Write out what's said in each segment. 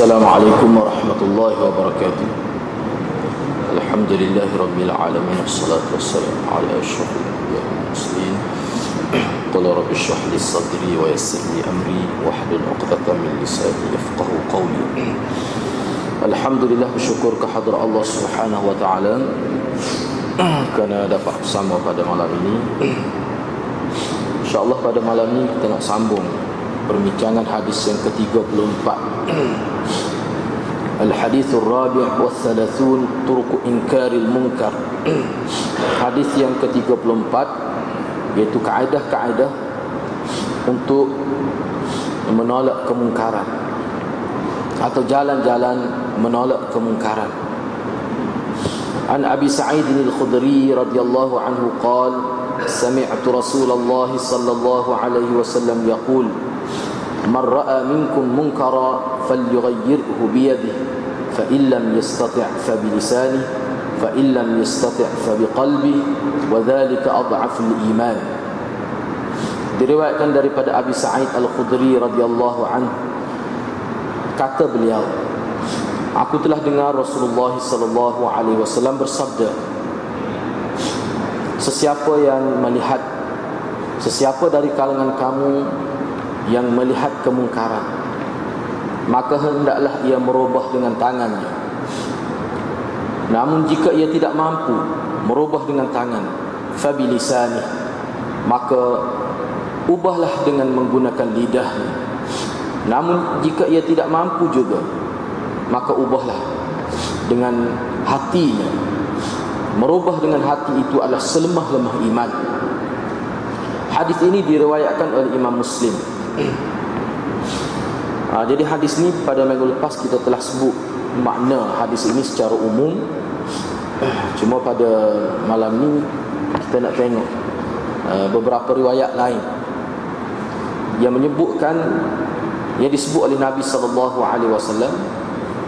السلام عليكم ورحمة الله وبركاته. الحمد لله رب العالمين والصلاة والسلام على أشرف الأنبياء والمرسلين. قل رب اشرح لي صدري ويسر لي أمري واحلل عقدة من لساني يفقه قولي. الحمد لله bersyukur kehadrat Allah Subhanahu wa taala kerana dapat bersama pada malam ini. InsyaAllah pada malam ini kita nak sambung. perbincangan hadis yang ke-34. Al hadis Al-Rabi' wa Salasun Turku Inkaril Munkar. Hadis yang ke-34 Iaitu kaedah-kaedah Untuk menolak kemungkaran Atau jalan-jalan menolak kemungkaran. An Abi Sa'id Al-Khudri radhiyallahu anhu qala sami'tu Rasulullah sallallahu alaihi wasallam yaqul من راى منكم منكرا fa بيده فان fa يستطع فبلسانه فان لم يستطع فبقلبه وذلك اضعف iman diriwayatkan daripada Abi Sa'id Al-Khudri radhiyallahu anhu. kata beliau aku telah dengar Rasulullah sallallahu alaihi wasallam bersabda sesiapa yang melihat sesiapa dari kalangan kamu yang melihat kemungkaran Maka hendaklah ia merubah dengan tangannya. Namun jika ia tidak mampu Merubah dengan tangan Fabilisani Maka Ubahlah dengan menggunakan lidahnya. Namun jika ia tidak mampu juga Maka ubahlah Dengan hatinya. Merubah dengan hati itu adalah selemah-lemah iman. Hadis ini diriwayatkan oleh Imam Muslim ha, Jadi hadis ini pada minggu lepas kita telah sebut Makna hadis ini secara umum. Cuma pada malam ini Kita nak tengok uh, Beberapa riwayat lain. Yang menyebutkan Yang disebut oleh Nabi SAW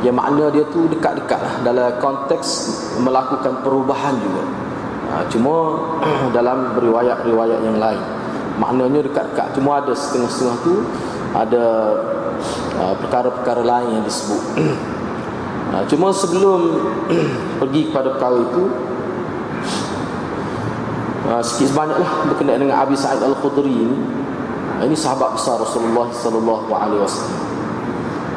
yang makna dia tu dekat-dekat lah dalam konteks melakukan perubahan juga. Ha, cuma dalam riwayat-riwayat yang lain maknanya dekat-dekat cuma ada setengah-setengah tu ada uh, perkara-perkara lain yang disebut ha, cuma sebelum pergi kepada perkara itu uh, sikit sebanyak lah berkenaan dengan Abi Sa'id Al-Khudri ini ini sahabat besar Rasulullah sallallahu alaihi wasallam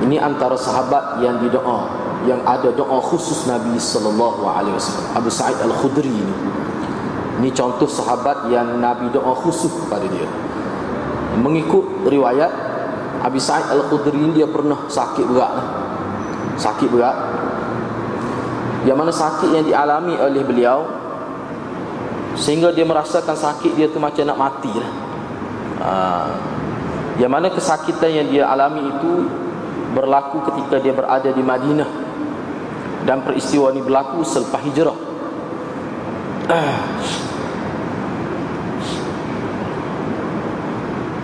ini antara sahabat yang didoa yang ada doa khusus Nabi sallallahu alaihi wasallam. Abu Sa'id Al-Khudri ini. Ini contoh sahabat yang Nabi doa khusus kepada dia. Mengikut riwayat Abi Sa'id Al-Khudri dia pernah sakit berat. Sakit berat. Yang mana sakit yang dialami oleh beliau sehingga dia merasakan sakit dia tu macam nak mati lah. Ha. Yang mana kesakitan yang dia alami itu berlaku ketika dia berada di Madinah dan peristiwa ini berlaku selepas hijrah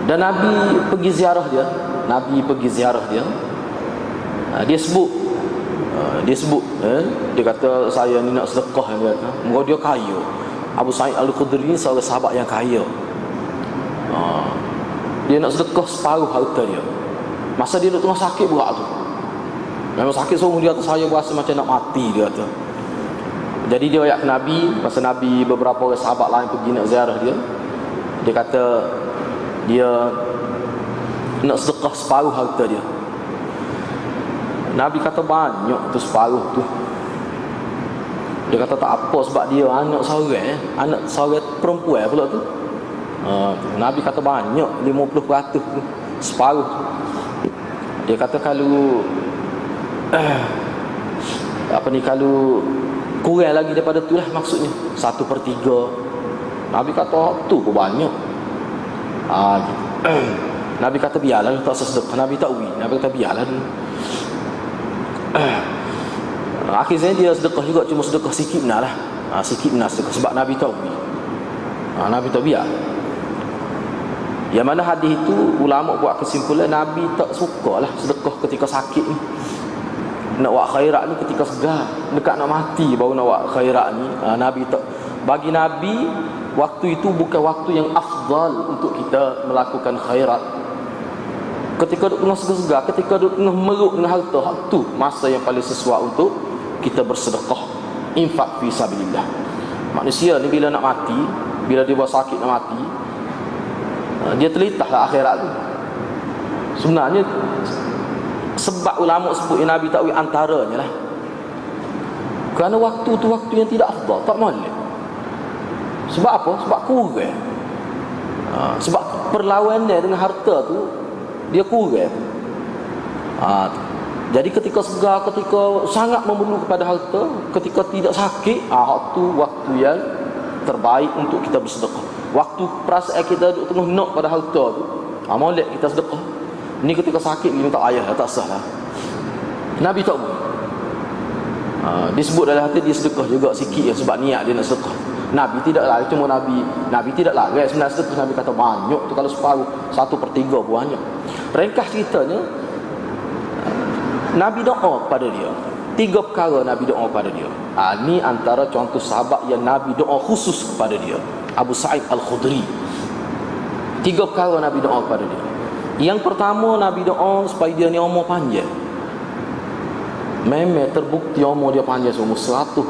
dan Nabi pergi ziarah dia. Nabi pergi ziarah dia. Ha, dia sebut. Ha, dia sebut eh? dia kata saya ni nak sedekah dia kata. Mereka dia kaya. Abu Sa'id Al-Khudri ni seorang sahabat yang kaya. Ha, dia nak sedekah separuh harta dia. Masa dia tengah sakit berat tu. Memang sakit semua dia kata saya berasa macam nak mati dia kata. Jadi dia ayat Nabi. Masa Nabi beberapa orang sahabat lain pergi nak ziarah dia. Dia kata Dia Nak sedekah separuh harta dia. Nabi kata banyak tu separuh tu. Dia kata tak apa sebab dia anak seorang eh? Anak seorang perempuan pula tu. Uh, Nabi kata banyak 50% tu Separuh tu. Dia kata kalau apa ni kalau kurang lagi daripada tu lah maksudnya. Satu per tiga. Nabi kata tu pun banyak ha, gitu. Nabi kata biarlah tak sesedekah Nabi tak uwi Nabi kata biarlah dulu akhirnya dia sedekah juga cuma sedekah sikit benar lah ha, sikit benar sedekah sebab Nabi tak uwi ha, Nabi tak biar yang mana hadis itu ulama buat kesimpulan Nabi tak suka lah sedekah ketika sakit ni. Nak buat khairat ni ketika segar, dekat nak mati baru nak buat khairat ni. Ha, Nabi tak bagi Nabi waktu itu bukan waktu yang afdal untuk kita melakukan khairat. ketika duduk tengah segar-segar ketika duduk tengah meruk dengan harta hak tu masa yang paling sesuai untuk kita bersedekah. Infak fi sabilillah. Manusia ni bila nak mati bila dia sakit nak mati uh, dia terlitahlah akhirat tu. Sebenarnya sebab ulama sebut yang Nabi tahu antaranya lah. Kerana waktu tu waktu yang tidak afdal tak boleh sebab apa? sebab kurang ha, sebab perlawanan dengan harta tu dia kurang ha, jadi ketika segar ketika sangat memerlu kepada harta ketika tidak sakit ha, waktu waktu yang terbaik untuk kita bersedekah waktu perasaan kita duduk tengah nak pada harta tu ha, molek kita sedekah Ni ketika sakit tak ayah tak sah lah. Nabi tak boleh. Ha, disebut dalam hati dia sedekah juga sikit ya, sebab niat dia nak sedekah. Nabi tidak lah cuma Nabi Nabi tidak lah guys sebenarnya sedekah Nabi kata banyak tu kalau separuh satu per tiga banyak. Ringkas ceritanya Nabi doa kepada dia. Tiga perkara Nabi doa kepada dia. Ha, ni antara contoh sahabat yang Nabi doa khusus kepada dia. Abu Sa'id Al-Khudri. Tiga perkara Nabi doa kepada dia. Yang pertama Nabi doa supaya dia ni umur panjang. Memang terbukti umur dia panjang umur 126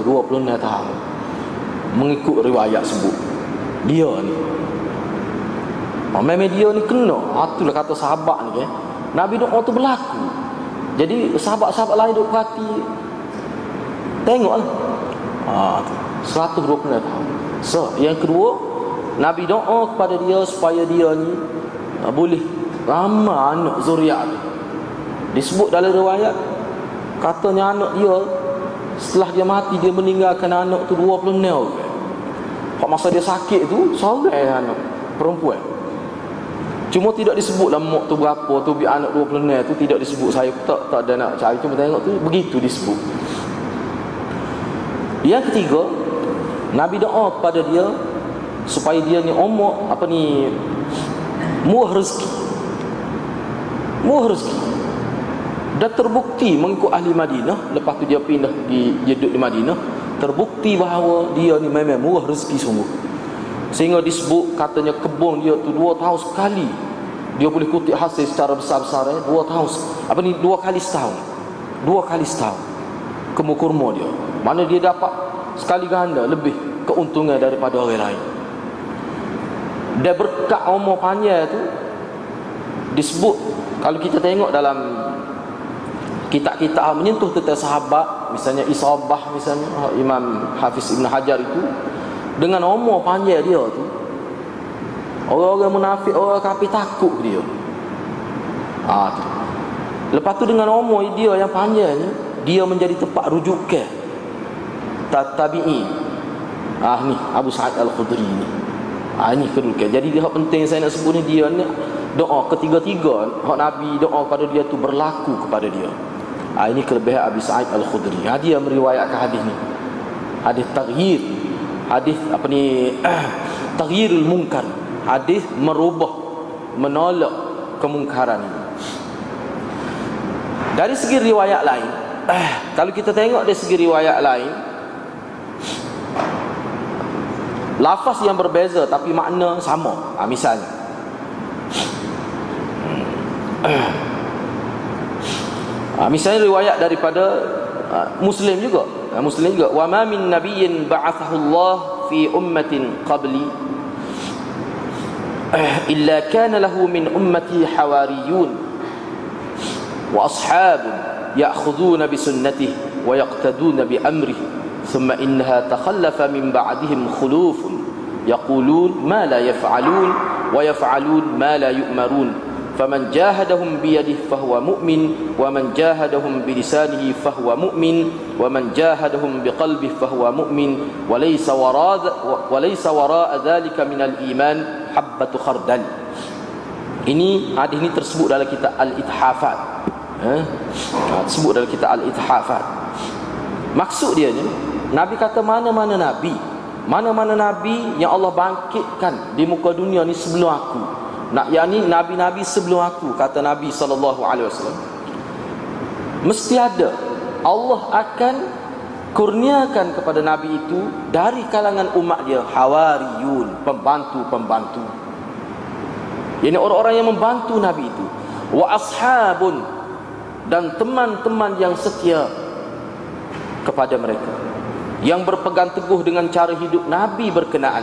tahun. Mengikut riwayat sebut. Dia ni. Oh, memang dia ni kena. Itulah kata sahabat ni. Eh. Nabi doa tu berlaku. Jadi sahabat-sahabat lain duk perhati. Tengoklah. Ha, 126 tahun. So, yang kedua, Nabi doa kepada dia supaya dia ni uh, boleh ramai anak zuriat disebut dalam riwayat katanya anak dia setelah dia mati dia meninggalkan anak tu 20 nil Pak masa dia sakit tu seorang anak perempuan. Cuma tidak disebut lah mak tu berapa tu bi anak 20 nil tu tidak disebut saya tak tak ada nak cari. Cuma tengok tu begitu disebut. Yang ketiga Nabi doa kepada dia supaya dia ni umur apa ni muah rezeki. Murah rezeki. Dah terbukti mengikut ahli Madinah lepas tu dia pindah di jeduk di Madinah terbukti bahawa dia ni memang murah rezeki sungguh. Sehingga disebut katanya kebun dia tu dua tahun sekali. Dia boleh kutip hasil secara besar-besar eh? dua tahun apa ni dua kali setahun. Dua kali setahun. Kemu kurma dia. Mana dia dapat sekali ganda lebih keuntungan daripada orang lain. Dia berkat umur panjang tu disebut kalau kita tengok dalam kitab-kitab menyentuh tentang sahabat misalnya Isabah misalnya Imam Hafiz Ibn Hajar itu dengan umur panjang dia tu orang-orang munafik orang kafir takut dia. Ha, tu. lepas tu dengan umur dia yang panjangnya dia menjadi tempat rujukan. Tabi'i. Ah ni Abu Sa'id Al-Khudri ni. Ah ni kedudukan. Jadi dia penting saya nak sebut ni dia ni doa ketiga-tiga hak Nabi doa pada dia tu berlaku kepada dia. Ha, ini kelebihan Abi Sa'id Al-Khudri. Ha, dia meriwayatkan hadis ni. Hadis taghyir. Hadis apa ni? taghyirul munkar. Hadis merubah menolak kemungkaran ini. Dari segi riwayat lain, eh, kalau kita tengok dari segi riwayat lain, lafaz yang berbeza tapi makna sama. Ha, misalnya, ha, misalnya riwayat daripada uh, muslim juga uh, muslim juga wa ma min nabiyyin ba'athahu Allah fi ummatin qabli illa kana lahu min ummati hawariyun wa ashabun ya'khuduna bi sunnatihi wa yaqtaduna bi amrihi ثم إنها تخلف من بعدهم خلوف يقولون ما لا يفعلون ويفعلون ما لا يؤمرون faman jahadahum bi yadihi fahuwa mu'min wa man jahadahum bi lisanihi fahuwa mu'min wa man jahadahum bi qalbihi fahuwa mu'min wa laysa wara wa laysa wara dhalika min al-iman habbatu khardal. Ini hadis ini tersebut dalam kitab al-ithafat. Ha? ha tersebut dalam kitab al-ithafat. Maksud dia ni nabi kata mana-mana nabi mana-mana nabi yang Allah bangkitkan di muka dunia ni sebelum aku nak yakni nabi-nabi sebelum aku kata Nabi sallallahu alaihi wasallam. Mesti ada. Allah akan kurniakan kepada nabi itu dari kalangan umat dia hawariyun pembantu-pembantu. Ini orang-orang yang membantu nabi itu. Wa ashabun dan teman-teman yang setia kepada mereka. Yang berpegang teguh dengan cara hidup Nabi berkenaan.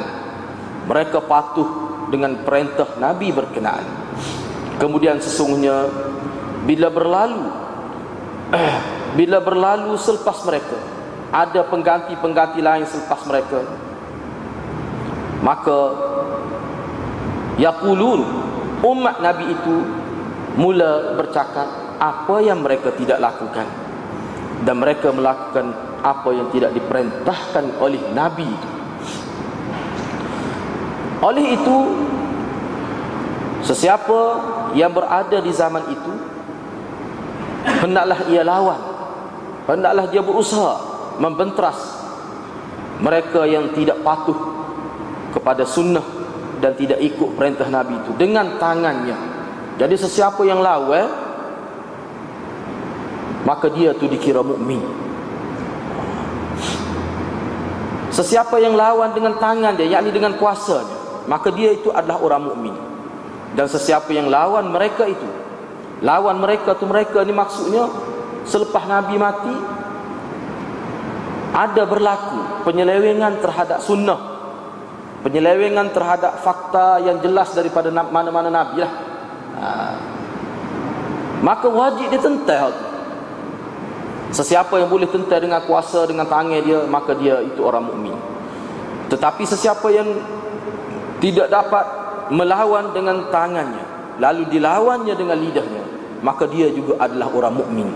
Mereka patuh dengan perintah Nabi berkenaan kemudian sesungguhnya bila berlalu bila berlalu selepas mereka ada pengganti-pengganti lain selepas mereka maka yaqulun umat Nabi itu mula bercakap apa yang mereka tidak lakukan dan mereka melakukan apa yang tidak diperintahkan oleh Nabi itu. Oleh itu sesiapa yang berada di zaman itu hendaklah ia lawan hendaklah dia berusaha membenteras mereka yang tidak patuh kepada sunnah dan tidak ikut perintah Nabi itu dengan tangannya jadi sesiapa yang lawan maka dia tu dikira mukmin. Sesiapa yang lawan dengan tangan dia yakni dengan kuasanya maka dia itu adalah orang mukmin. Dan sesiapa yang lawan mereka itu lawan mereka tu mereka ni maksudnya selepas Nabi mati ada berlaku penyelewengan terhadap sunnah penyelewengan terhadap fakta yang jelas daripada mana-mana Nabi lah Ha. Maka wajib dia tentai tu. Sesiapa yang boleh tentai dengan kuasa dengan tangan dia, maka dia itu orang mukmin. Tetapi sesiapa yang tidak dapat melawan dengan tangannya, lalu dilawannya dengan lidahnya, maka dia juga adalah orang mukmin.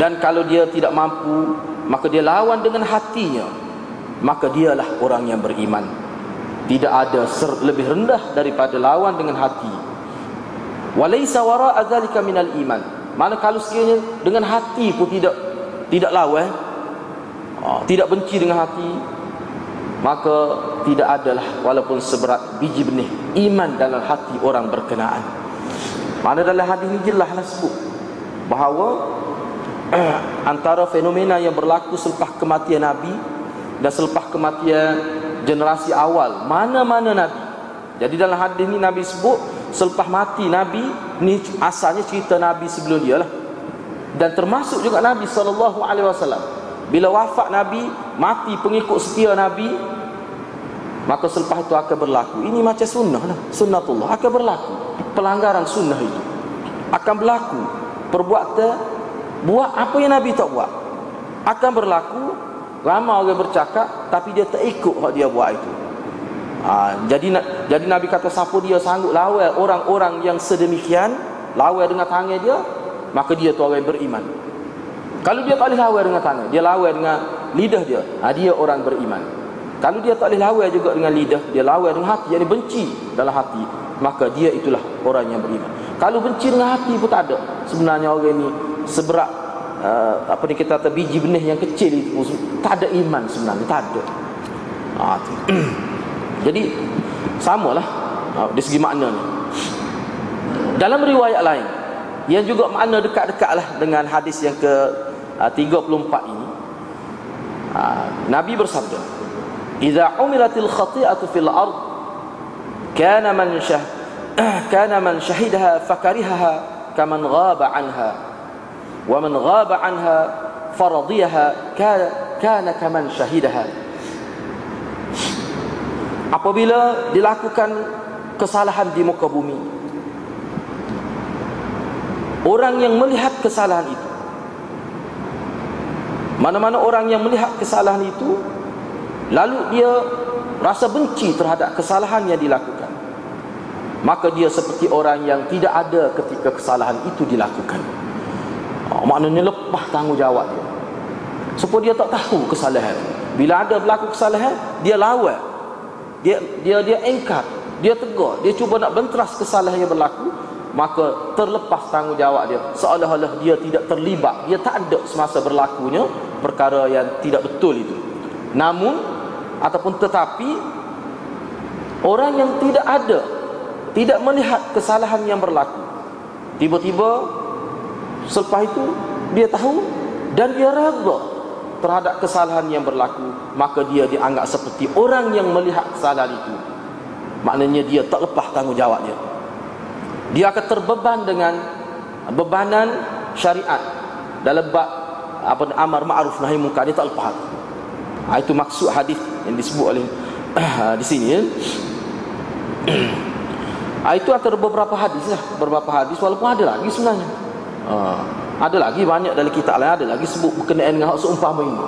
Dan kalau dia tidak mampu, maka dia lawan dengan hatinya, maka dialah orang yang beriman. Tidak ada lebih rendah daripada lawan dengan hati Walaysa wara'a dzalika minal iman. Mana kalau sekiranya dengan hati pun tidak tidak lawan, oh, tidak benci dengan hati, maka tidak adalah walaupun seberat biji benih iman dalam hati orang berkenaan. Mana dalam hadis ini jelaslah sebut bahawa antara fenomena yang berlaku selepas kematian Nabi dan selepas kematian generasi awal mana-mana Nabi. Jadi dalam hadis ini Nabi sebut selepas mati Nabi ni asalnya cerita Nabi sebelum dia lah dan termasuk juga Nabi wasallam bila wafat Nabi mati pengikut setia Nabi maka selepas itu akan berlaku. Ini macam sunnah lah. Sunnatullah. Akan berlaku. Pelanggaran sunnah itu. Akan berlaku. Perbuatan buat apa yang Nabi tak buat. Akan berlaku. Ramai orang bercakap tapi dia tak ikut apa dia buat itu. Ha, jadi jadi Nabi kata siapa dia sanggup lawan orang-orang yang sedemikian, lawan dengan tangan dia, maka dia tu orang beriman. Kalau dia tak boleh lawan dengan tangan, dia lawan dengan lidah dia, ha, dia orang beriman. Kalau dia tak boleh lawan juga dengan lidah, dia lawan dengan hati, yang benci dalam hati, maka dia itulah orang yang beriman. Kalau benci dengan hati pun tak ada. Sebenarnya orang ni seberat uh, apa ni kita kata biji benih yang kecil itu tak ada iman sebenarnya, tak ada. Ha, Jadi samalah ha, dari segi makna ni. Dalam riwayat lain yang juga makna dekat-dekatlah dengan hadis yang ke 34 ha, ini. Ha, Nabi bersabda, "Idza umilatil khati'atu fil ard kana man syah kana man syahidaha fakarihaha kaman ghaba anha wa man ghaba anha faradiyaha kana kana kaman syahidaha." apabila dilakukan kesalahan di muka bumi orang yang melihat kesalahan itu mana-mana orang yang melihat kesalahan itu lalu dia rasa benci terhadap kesalahan yang dilakukan. Maka dia seperti orang yang tidak ada ketika kesalahan itu dilakukan. Oh, maknanya lepas tanggungjawab dia. Supaya dia tak tahu kesalahan. Bila ada berlaku kesalahan dia lawan. Dia dia dia engkar. Dia tegur. Dia cuba nak benteras kesalahan yang berlaku maka terlepas tanggungjawab dia. Seolah-olah dia tidak terlibat dia tak ada semasa berlakunya perkara yang tidak betul itu. Namun ataupun tetapi orang yang tidak ada tidak melihat kesalahan yang berlaku tiba-tiba selepas itu dia tahu dan dia ragu terhadap kesalahan yang berlaku maka dia dianggap seperti orang yang melihat kesalahan itu. Maknanya dia tak lepas tanggungjawab dia dia akan terbeban dengan bebanan syariat. Dalam bab apa amar ma'ruf nahi munkar dia tak lepas ha, itu maksud hadis yang disebut oleh di sini ya. ha, itu antara beberapa hadis lah. Beberapa hadis walaupun ada lagi sebenarnya. Ha, ada lagi banyak dalam kitab lain. Ada lagi sebut berkenaan dengan hak seumpama ini.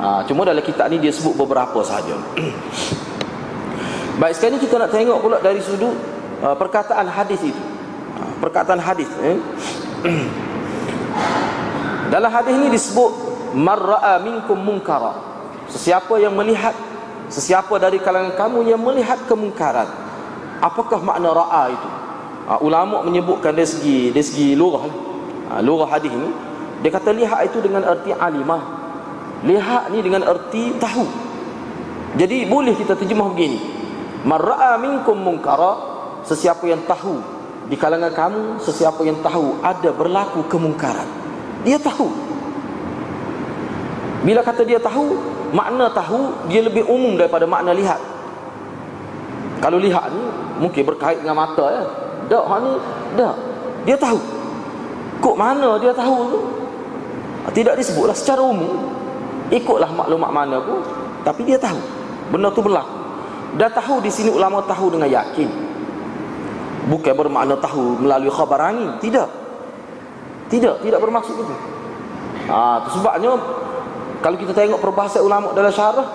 Ha, cuma dalam kitab ni dia sebut beberapa sahaja. Baik sekarang ni kita nak tengok pula dari sudut uh, perkataan hadis itu perkataan hadis eh? Dalam hadis ini disebut marra'a minkum munkara. Sesiapa yang melihat sesiapa dari kalangan kamu yang melihat kemungkaran. Apakah makna ra'a itu? Ha, ulama menyebutkan dari segi dari segi lurah. Ha, lurah hadis ini dia kata lihat itu dengan erti alimah. Lihat ni dengan erti tahu. Jadi boleh kita terjemah begini. Marra'a minkum munkara sesiapa yang tahu di kalangan kamu sesiapa yang tahu ada berlaku kemungkaran. Dia tahu. Bila kata dia tahu Makna tahu Dia lebih umum daripada makna lihat. Kalau lihat ni Mungkin berkait dengan mata ya. Tak ni Tak Dia tahu. Kok mana dia tahu tu? Tidak disebutlah secara umum. Ikutlah maklumat mana pun Tapi dia tahu. Benda tu berlaku. Dan tahu di sini ulama tahu dengan yakin Bukan bermakna tahu melalui khabar angin Tidak tidak, tidak bermaksud itu. Ha, itu sebabnya kalau kita tengok perbahasan ulama dalam syarah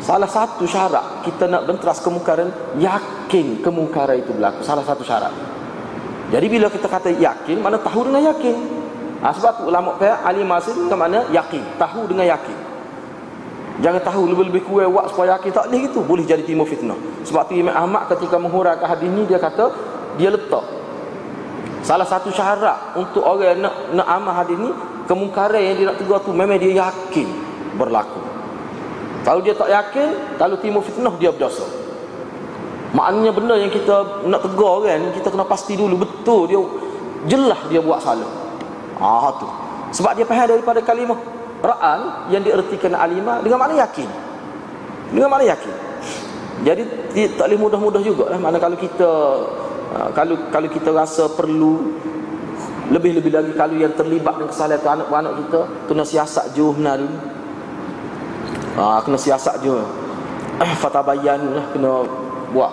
salah satu syarat kita nak benteras kemungkaran yakin kemungkaran itu berlaku salah satu syarat. Jadi bila kita kata yakin mana tahu dengan yakin. Ha, sebab tu ulama pihak ahli masih ke mana yakin, tahu dengan yakin. Jangan tahu lebih-lebih kuat wak supaya yakin tak boleh gitu. Boleh jadi timur fitnah. Sebab tu Imam Ahmad ketika menghuraikan hadis ni dia kata dia letak Salah satu syarat untuk orang nak, nak amal hadis ni Kemungkaran yang dia nak tegur tu Memang dia yakin berlaku. Kalau dia tak yakin Kalau timur fitnah dia berdosa. Maknanya benda yang kita nak tegur kan Kita kena pasti dulu Betul dia Jelas dia buat salah. Ah tu. Sebab dia faham daripada kalimah Ra'an yang diertikan alimah Dengan makna yakin. Dengan makna yakin. Jadi tak boleh mudah-mudah juga lah. Mana kalau kita Ha, kalau kalau kita rasa perlu lebih-lebih lagi kalau yang terlibat dengan kesalahan anak-anak kita kena siasat jauh benar ni ha, kena siasat jauh fatabayan lah kena buat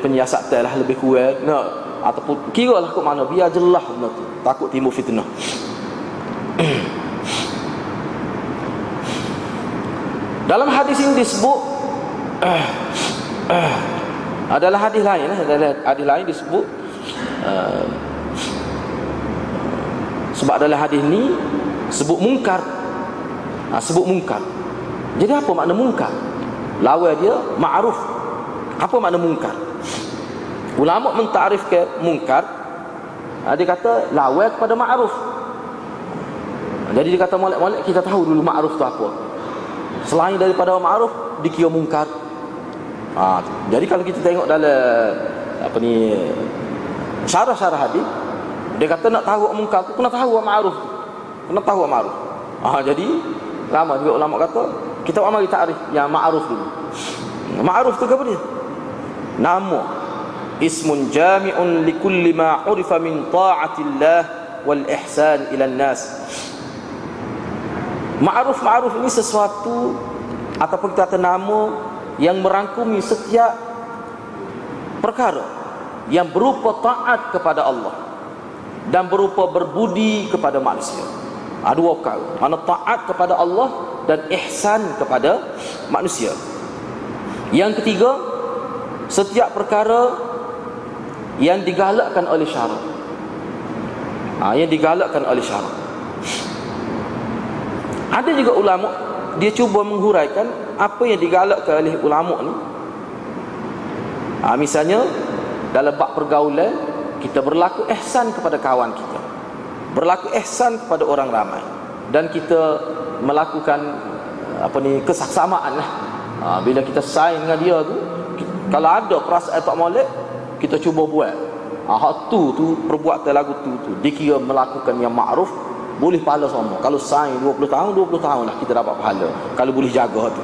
penyiasatan lah lebih kuat nak ataupun kira lah ke mana biar jelas benda tu. Takut timbul fitnah dalam hadis ini disebut adalah hadis lain eh. adalah hadis lain disebut uh, sebab adalah hadis ni sebut mungkar. Ha, sebut mungkar. Jadi apa makna mungkar? Lawan dia ma'ruf. Apa makna mungkar? Ulama mentarifkan mungkar. Ha, dia kata lawan kepada ma'ruf. Jadi dia kata molek-molek kita tahu dulu ma'ruf tu apa selain daripada ma'ruf dikira mungkar. Ha, jadi kalau kita tengok dalam apa ni syarah-syarah hadis dia kata nak tahu munkar tu kena tahu ma'ruf kena tahu ma'ruf ha, jadi lama juga ulama kata kita mari takrif yang ma'ruf dulu. Ma'ruf tu apa dia? Nama ismun jami'un likulli ma urifa min ta'atillah wal ihsan ila nas ma'ruf ma'ruf ini sesuatu ataupun kita kata nama yang merangkumi setiap perkara yang berupa taat kepada Allah dan berupa berbudi kepada manusia. Ada dua perkara. Mana taat kepada Allah dan ihsan kepada manusia. Yang ketiga, setiap perkara yang digalakkan oleh syarak. Ha, yang digalakkan oleh syarak. Ada juga ulama dia cuba menghuraikan apa yang digalakkan oleh ulama ni. Ha, misalnya dalam bab pergaulan kita berlaku ihsan kepada kawan kita. Berlaku ihsan kepada orang ramai. Dan kita melakukan apa ni kesaksamaan lah ha, bila kita sayang dengan dia tu kalau ada perasaan tak molek kita cuba buat. Ha, tu tu perbuatan lagu tu tu dikira melakukan yang ma'ruf boleh pahala sama. Kalau sayang 20 tahun 20 tahun lah kita dapat pahala. Kalau boleh jaga tu.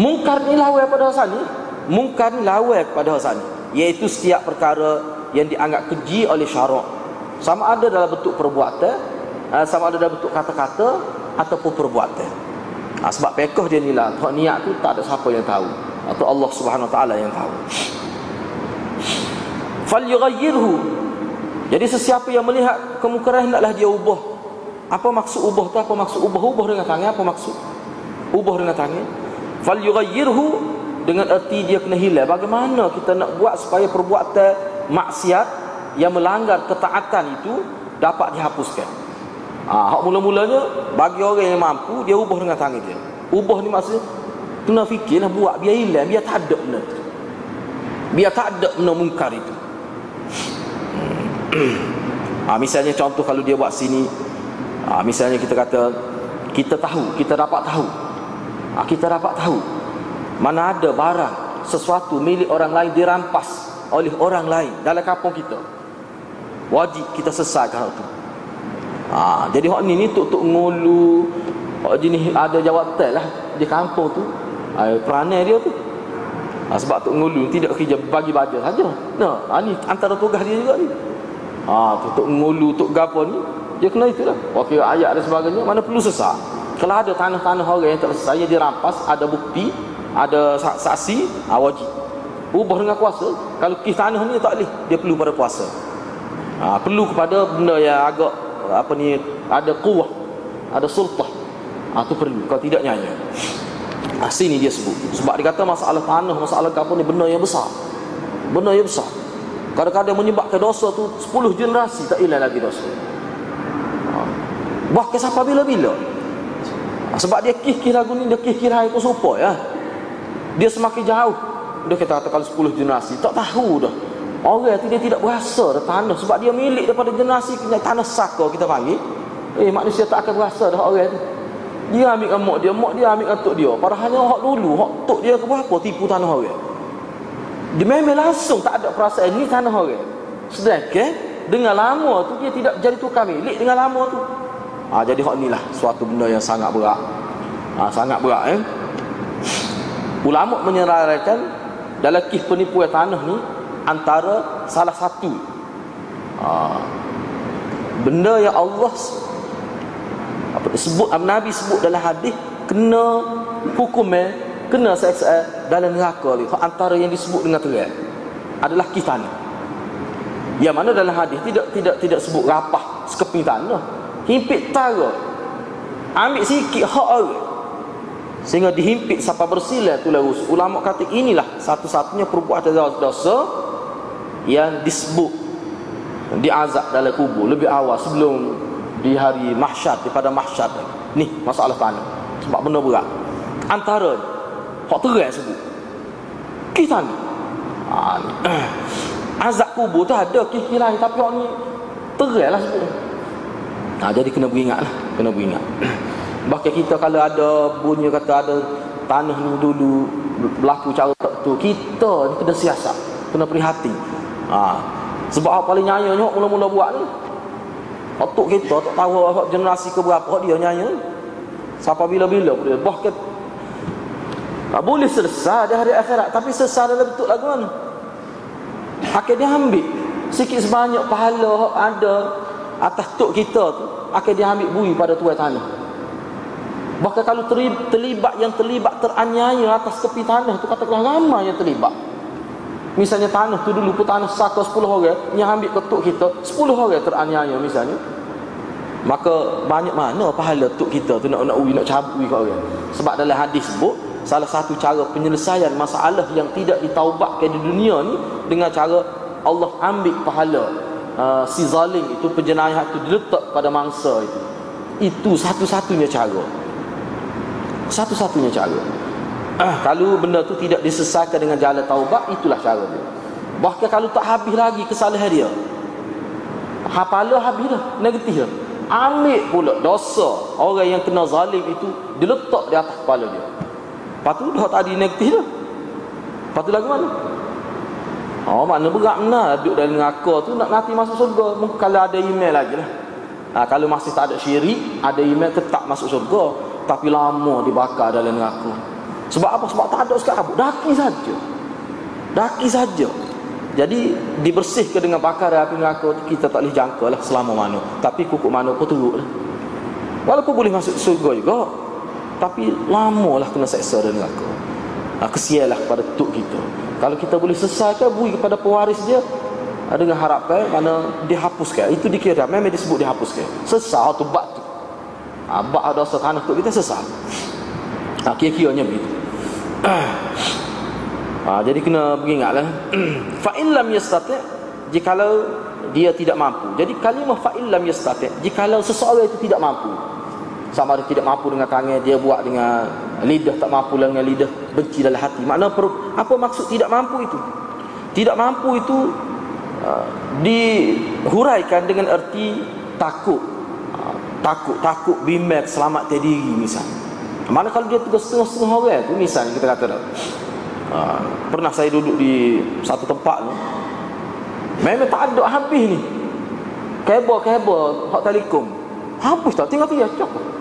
Mungkar ni lawan pada hasan ni. Mungkar ni lawan pada hasan ni. Iaitu setiap perkara yang dianggap keji oleh syarak. Sama ada dalam bentuk perbuatan uh, Sama ada dalam bentuk kata-kata Ataupun perbuatan. Uh, Sebab pekoh dia ni lah. Niat tu tak ada siapa yang tahu. Atau Allah subhanahu wa ta'ala yang tahu. Fal yughayyirhu Jadi sesiapa yang melihat kemungkaran Hendaklah dia ubah. Apa maksud ubah tu? Apa maksud ubah? Ubah dengan tangan Apa maksud? Ubah dengan tangan. Fal yughayyirhu dengan erti dia kena hilang bagaimana kita nak buat supaya perbuatan maksiat yang melanggar ketaatan itu dapat dihapuskan? Ha, hak mula-mulanya bagi orang yang mampu dia ubah dengan tangan dia. Ubah ni maksudnya kena fikir nak buat biar hilang biar tak ada benda. Biar tak ada benda mungkar itu ha, misalnya contoh kalau dia buat sini ha, misalnya kita kata kita tahu kita dapat tahu ha, kita dapat tahu mana ada barang sesuatu milik orang lain dirampas oleh orang lain dalam kampung kita. Wajib kita selesaikan itu. Ha, jadi hak ni ni tok ngulu hak jenis ada jawatan lah di kampung tu. Peranan dia tu. Ha, sebab tok ngulu tidak kerja bagi baja saja. Nah, ha, ni antara tugas dia juga ni. Ha, tok ngulu tok gapo ni dia kena itulah. Wakil ayat dan sebagainya mana perlu sesak. Kalau ada tanah-tanah orang yang tak selesai dirampas ada bukti ada saksi ha, wajib. Ubah dengan kuasa. Kalau kis tanah ni tak boleh dia perlu pada kuasa. Ha, perlu kepada benda yang agak apa ni ada kuah ada sultah. Ha, tu perlu. Kalau tidak nyanyi ha, sini dia sebut. Sebab dia kata masalah tanah masalah apa ni benda yang besar. Benda yang besar kadang-kadang menyebabkan dosa tu 10 generasi tak hilang lagi dosa. Ha. bahkan sampai bila-bila? Sebab dia kih-kih lagu ni dia kih-kih hari tu supaya ya. Dia semakin jauh. Dia kata kalau 10 generasi tak tahu dah. Orang itu dia tidak berasa dah tanah. Sebab dia milik daripada generasi kena tanah saka kita panggil. Eh manusia tak akan berasa dah orang itu dia ambil mak dia mak dia ambil tok dia. Padahalnya hak dulu hak tok dia ke berapa tipu tanah orang dia memang langsung tak ada perasaan. Ni tanah orang. Sedangkan dengan lama tu dia tidak jadi tukar milik dengan lama tu. Ha, jadi hak inilah suatu benda yang sangat berat. Ha, sangat berat eh? Ulama menyerahkan dalam kis penipuan tanah ni antara salah satu. Ha, benda yang Allah apa disebut Nabi sebut dalam hadis kena hukumnya kena seksa dalam neraka ni antara yang disebut dengan terang adalah kis tanah yang mana dalam hadis tidak tidak tidak sebut rapah sekeping tanah. Himpit tara. Ambil sikit hak orang. Sehingga dihimpit sampai bersila tu larus ulama kata inilah satu-satunya perbuatan dosa yang disebut diazab dalam kubur lebih awal sebelum di hari mahsyar daripada mahsyar ni. Masalah tanah. Sebab benda berat. Antara hak terang sebut kita ni ni azab kubur tu ada kira tapi hak ni terang lah sebut ha, jadi kena beringat lah kena beringat Bahkan kita kalau ada bunyi kata ada tanah ni dulu berlaku cara tak tu kita ni kena siasat, kena prihatin. Ha. Sebab apa paling nyaya nyok mula-mula buat ni. Otok kita tak tahu generasi ke berapa dia nyaya. Sampai bila-bila. Bahkan boleh selesai di hari akhirat tapi selesai dalam bentuk lagu mana? Akhir dia ambil sikit sebanyak pahala ada atas tok kita tu dia ambil bui pada tuai tanah. Bahkan kalau terlibat yang terlibat teraniaya atas tepi tanah tu katakanlah ramai yang terlibat. Misalnya tanah tu dulu pun tanah saka 10 orang yang ambil ketuk kita 10 orang teraniaya misalnya. Maka banyak mana pahala tuk kita tu nak nak uwi nak cabut uwi kat orang. Sebab dalam hadis sebut salah satu cara penyelesaian masalah yang tidak ditaubatkan di dunia ni dengan cara Allah ambil pahala uh, si zalim itu penjenayah itu diletak pada mangsa itu. Itu satu-satunya cara. Satu-satunya cara. Ah, kalau benda tu tidak disesatkan dengan jalan taubat itulah cara dia. Bahkan kalau tak habis lagi kesalahan dia hafala habis dah negatif dah. Ambil pula dosa orang yang kena zalim itu diletak di atas kepala dia lepas tu dah tadi negatif dah lepas tu lagu mana Oh makna berat benar duduk dalam neraka tu nak nanti masuk surga. Kalau ada email lagi lah. Ha, kalau masih tak ada syirik, ada email tetap masuk surga tapi lama dibakar dalam neraka. Sebab apa? Sebab tak ada sekali abu. Daki saja. Daki saja. jadi dibersihkan dengan bakar api neraka tu kita tak boleh jangka lah selama mana tapi kuku mana pun teruk lah walaupun boleh masuk surga juga tapi lama lah kena seksa dan neraka. Ha, kesialah kepada tuk kita. Kalau kita boleh selesaikan bui kepada pewaris dia ha, dengan harapan mana dihapuskan itu dikira memang disebut dihapuskan sesal tu bak tu. Ha, bak ada tanah tuk kita sesal ha, kira-kiranya begitu. Ha, jadi kena beringatlah fa illam yastati jikalau dia tidak mampu. Jadi kalimah fa illam yastati jikalau seseorang itu tidak mampu sama ada tidak mampu dengan tangan dia buat dengan lidah tak mampu dengan lidah benci dalam hati. Makna apa? Maksud tidak mampu itu? Tidak mampu itu uh, dihuraikan dengan erti takut. Uh, takut takut bimbang selamat diri misalnya. Mana kalau dia tugas setengah-setengah orang tu misalnya kita kata uh, pernah saya duduk di satu tempat ni memang tak ada habis ni. Kabel-kabel hak telekom habis tak? Tinggal dia cakap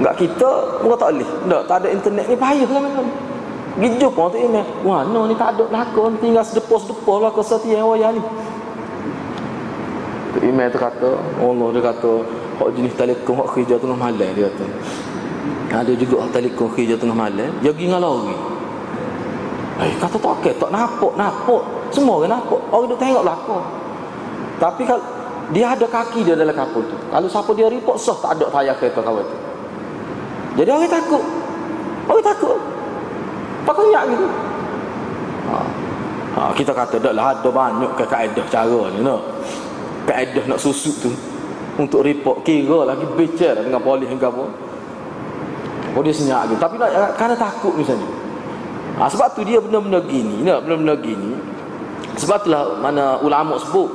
Enggak kita Muka tak boleh. Tak, tak ada internet ni Payah kan kan Pergi jumpa tu email Wah no ni tak ada lakon Tinggal sedepos-sedepos lah Kau setia yang wayah ni. Tu email tu kata Allah dia kata Hak jenis telekom Hak kerja tengah malam Dia kata. Ada juga hak telekom Kerja tengah malam Dia pergi dengan lori. Eh kata tak okay, Tak nampak Nampak Semua orang nampak Orang dia tengok lakon Tapi kalau dia ada kaki dia dalam kapal tu. Kalau siapa dia report Sah tak ada tayar kereta kawan tu jadi orang takut. Orang takut. Pakai nyak gitu. Ha. ha. kita kata dah lah ada banyak ke kaedah cara ni no. Kaedah nak susuk tu untuk report kira lagi bicara dengan polis hingga apa. Oh dia senyap gitu. Tapi nak kerana takut misalnya. Ha, sebab tu dia benda-benda gini, nak benda-benda gini. Sebab itulah mana ulama sebut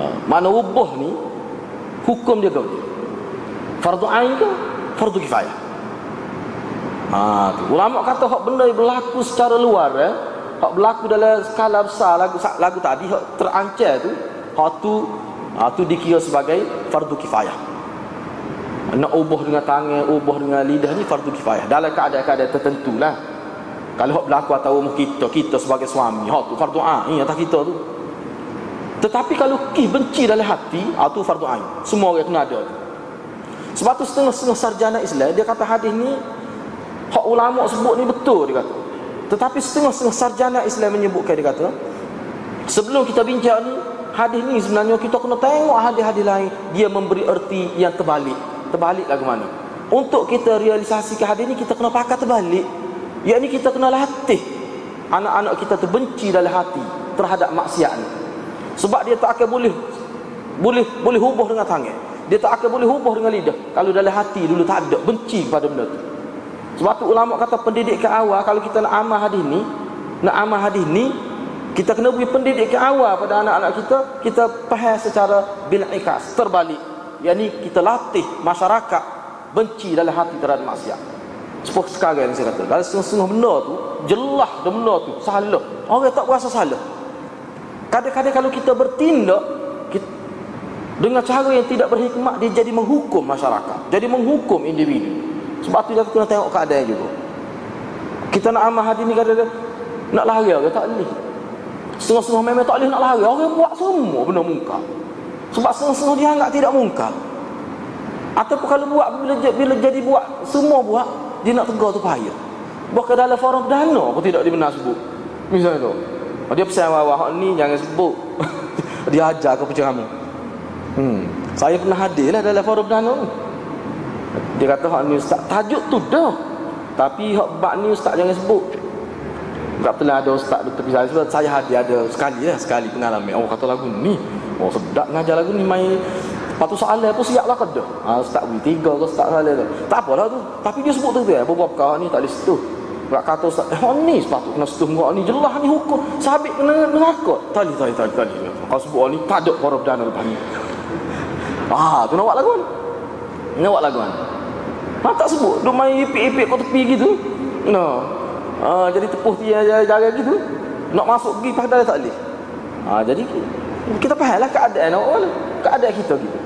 ha, mana ubah ni hukum dia kau. Fardu ain ke? Fardu kifayah. Ha, tu. Ulama kata hak benda yang berlaku secara luar eh, hak berlaku dalam skala besar lagu lagu tadi hak terancam tu, hak tu ha, tu dikira sebagai fardu kifayah. Nak ubah dengan tangan, ubah dengan lidah ni fardu kifayah. Dalam keadaan-keadaan tertentu lah. Kalau hak berlaku atau umur kita, kita sebagai suami, hak tu fardu ain atas kita tu. Tetapi kalau ki benci dalam hati, ha, tu fardu ain. Semua orang kena ada. Sebab tu setengah-setengah sarjana Islam dia kata hadis ni Hak ulama sebut ni betul dia kata. Tetapi setengah-setengah sarjana Islam menyebutkan dia kata, sebelum kita bincang ni, hadis ni sebenarnya kita kena tengok hadis-hadis lain, dia memberi erti yang terbalik. Terbalik lagu mana? Untuk kita realisasikan hadis ni kita kena pakai terbalik. Yakni kita kena latih anak-anak kita tu benci dalam hati terhadap maksiat ni. Sebab dia tak akan boleh boleh boleh hubung dengan tangan. Dia tak akan boleh hubung dengan lidah. Kalau dalam hati dulu tak ada benci pada benda tu. Sebab tu ulama kata pendidikan awal kalau kita nak amal hadis ni, nak amal hadis ni, kita kena beri pendidikan awal pada anak-anak kita, kita faham secara bil ikas, terbalik. Yani kita latih masyarakat benci dalam hati terhadap maksiat. Seperti sekarang yang saya kata, kalau setengah-setengah benda tu, jelas dah benda tu, salah. Orang tak berasa salah. Kadang-kadang kalau kita bertindak, kita, dengan cara yang tidak berhikmat, dia jadi menghukum masyarakat. Jadi menghukum individu. Sebab tu kita kena tengok keadaan juga. Kita nak amal hadis ni kadang nak lari ke tak boleh. Setengah-setengah memang tak boleh nak lari. Orang buat semua benda muka. Sebab setengah-setengah dia anggap tidak muka. Ataupun kalau buat bila, bila jadi buat semua buat dia nak tegur tu payah. Bahkan dalam forum dana pun tidak dibenar sebut. Misalnya tu. Dia pesan awak ni jangan sebut. dia ajar ke penceramah. Hmm. Saya pernah hadir lah dalam forum dana tu. Dia kata hak ni ustaz tajuk tu dah. Tapi hak bab ni ustaz jangan sebut. Tak pernah ada ustaz di tepi saya. Sebab saya hadir ada sekali lah sekali pengalaman. Oh kata lagu ni. Oh sedap ngajar lagu ni main Lepas tu soalan apa siap lah kata. Ha, Ustaz beri tiga ke ustaz soalan tu. Tak apalah tu. Tapi dia sebut tu tu ya Beberapa ni tak boleh setuh. Tak kata ustaz Eh ni sepatut kena setuh Mereka ni. Jelas ni hukum. Sabit kena neraka. Tali tali tali tali. Kalau sebut ni tak ada korab dana lepas ni. Ah, tu nak buat lagu ni Nak buat lagu ni Ha, tak sebut. Duk main ipik-ipik kau tepi gitu. No. Ha, jadi tepuh dia jaga gitu. Nak masuk pergi padahal tak boleh. Ha, jadi kita fahamlah keadaan orang Keadaan kita gitu.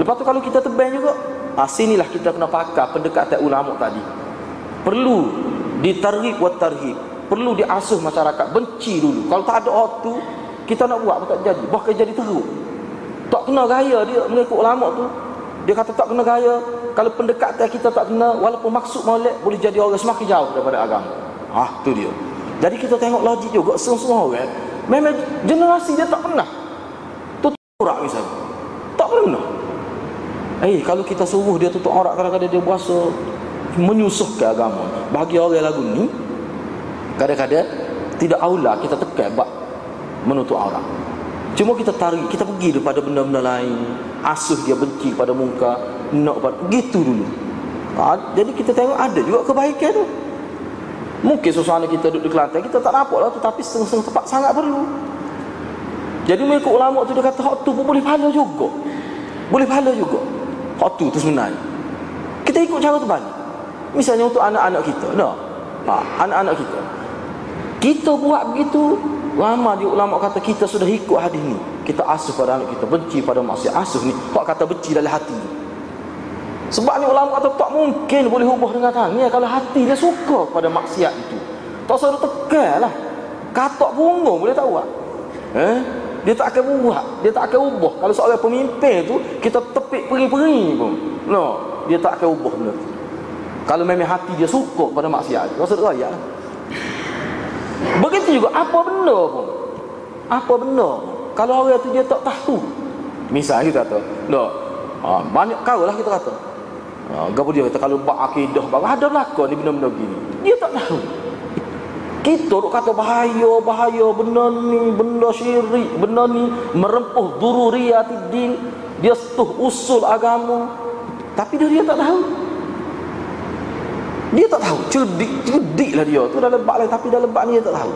Lepas tu kalau kita tebang juga, ha, sinilah kita kena pakai pendekatan ulama tadi. Perlu ditarhib wa tarhib. perlu diasuh masyarakat benci dulu kalau tak ada waktu kita nak buat pun tak jadi bahkan jadi teruk tak kena gaya dia mengikut ulama tu dia kata tak kena gaya. Kalau pendekatan kita tak kena walaupun maksud molek boleh jadi orang semakin jauh daripada agama. Ah tu dia. Jadi kita tengok logik juga semua orang. Memang generasi dia tak pernah. Tutup aurat misalnya tak pernah. Eh kalau kita suruh dia tutup aurat kadang-kadang dia puasa menyusuhkan agama. Bagi orang lagu ni kadang-kadang tidak aula kita tekan bab menutup aurat cuma kita tarik kita pergi daripada benda-benda lain. Asuh dia benci pada muka nak pada gitu dulu. Ha, jadi kita tengok ada juga kebaikan tu. Mungkin suasana kita duduk di Kelantan kita tak nampak lah tu tapi setengah-setengah tempat sangat perlu jadi mereka ulama tu dia kata hak tu pun boleh pahala juga. Boleh pahala juga. Hak tu tu sebenarnya kita ikut cara tu balik. Misalnya untuk anak-anak kita. No. ha, anak-anak kita. Kita buat begitu Lama dia ulama kata kita sudah ikut hadis ni. Kita asuh pada anak kita Benci pada maksiat. Asuh ni Kok kata benci dalam hati. Sebab ni ulama kata tak mungkin boleh hubah dengan tangan Kalau hati dia suka pada maksiat itu. Tak usah tekan lah. Katok bungung boleh tahu tak eh? Dia tak akan buat. Dia tak akan ubah. Kalau seorang pemimpin tu Kita tepik peri-peri pun. No Dia tak akan ubah benda tu. Kalau memang hati dia suka pada maksiat Tak usah rakyat lah Begitu juga apa benda pun. Apa benda Kalau orang tu dia tak tahu. Misal kita kata, tak. Ha, banyak kau lah kita kata. Ha, gapo dia kata kalau bab akidah bab ada belaka ni benda-benda gini. Dia tak tahu. Kita duk kata bahaya, bahaya benda ni, benda syirik, benda ni merempuh dururiyatid Dia setuh usul agama. Tapi dia, dia tak tahu. Dia tak tahu. Cerdik, cerdiklah dia. Tu dah lebak lain tapi dah lebak ni dia tak tahu.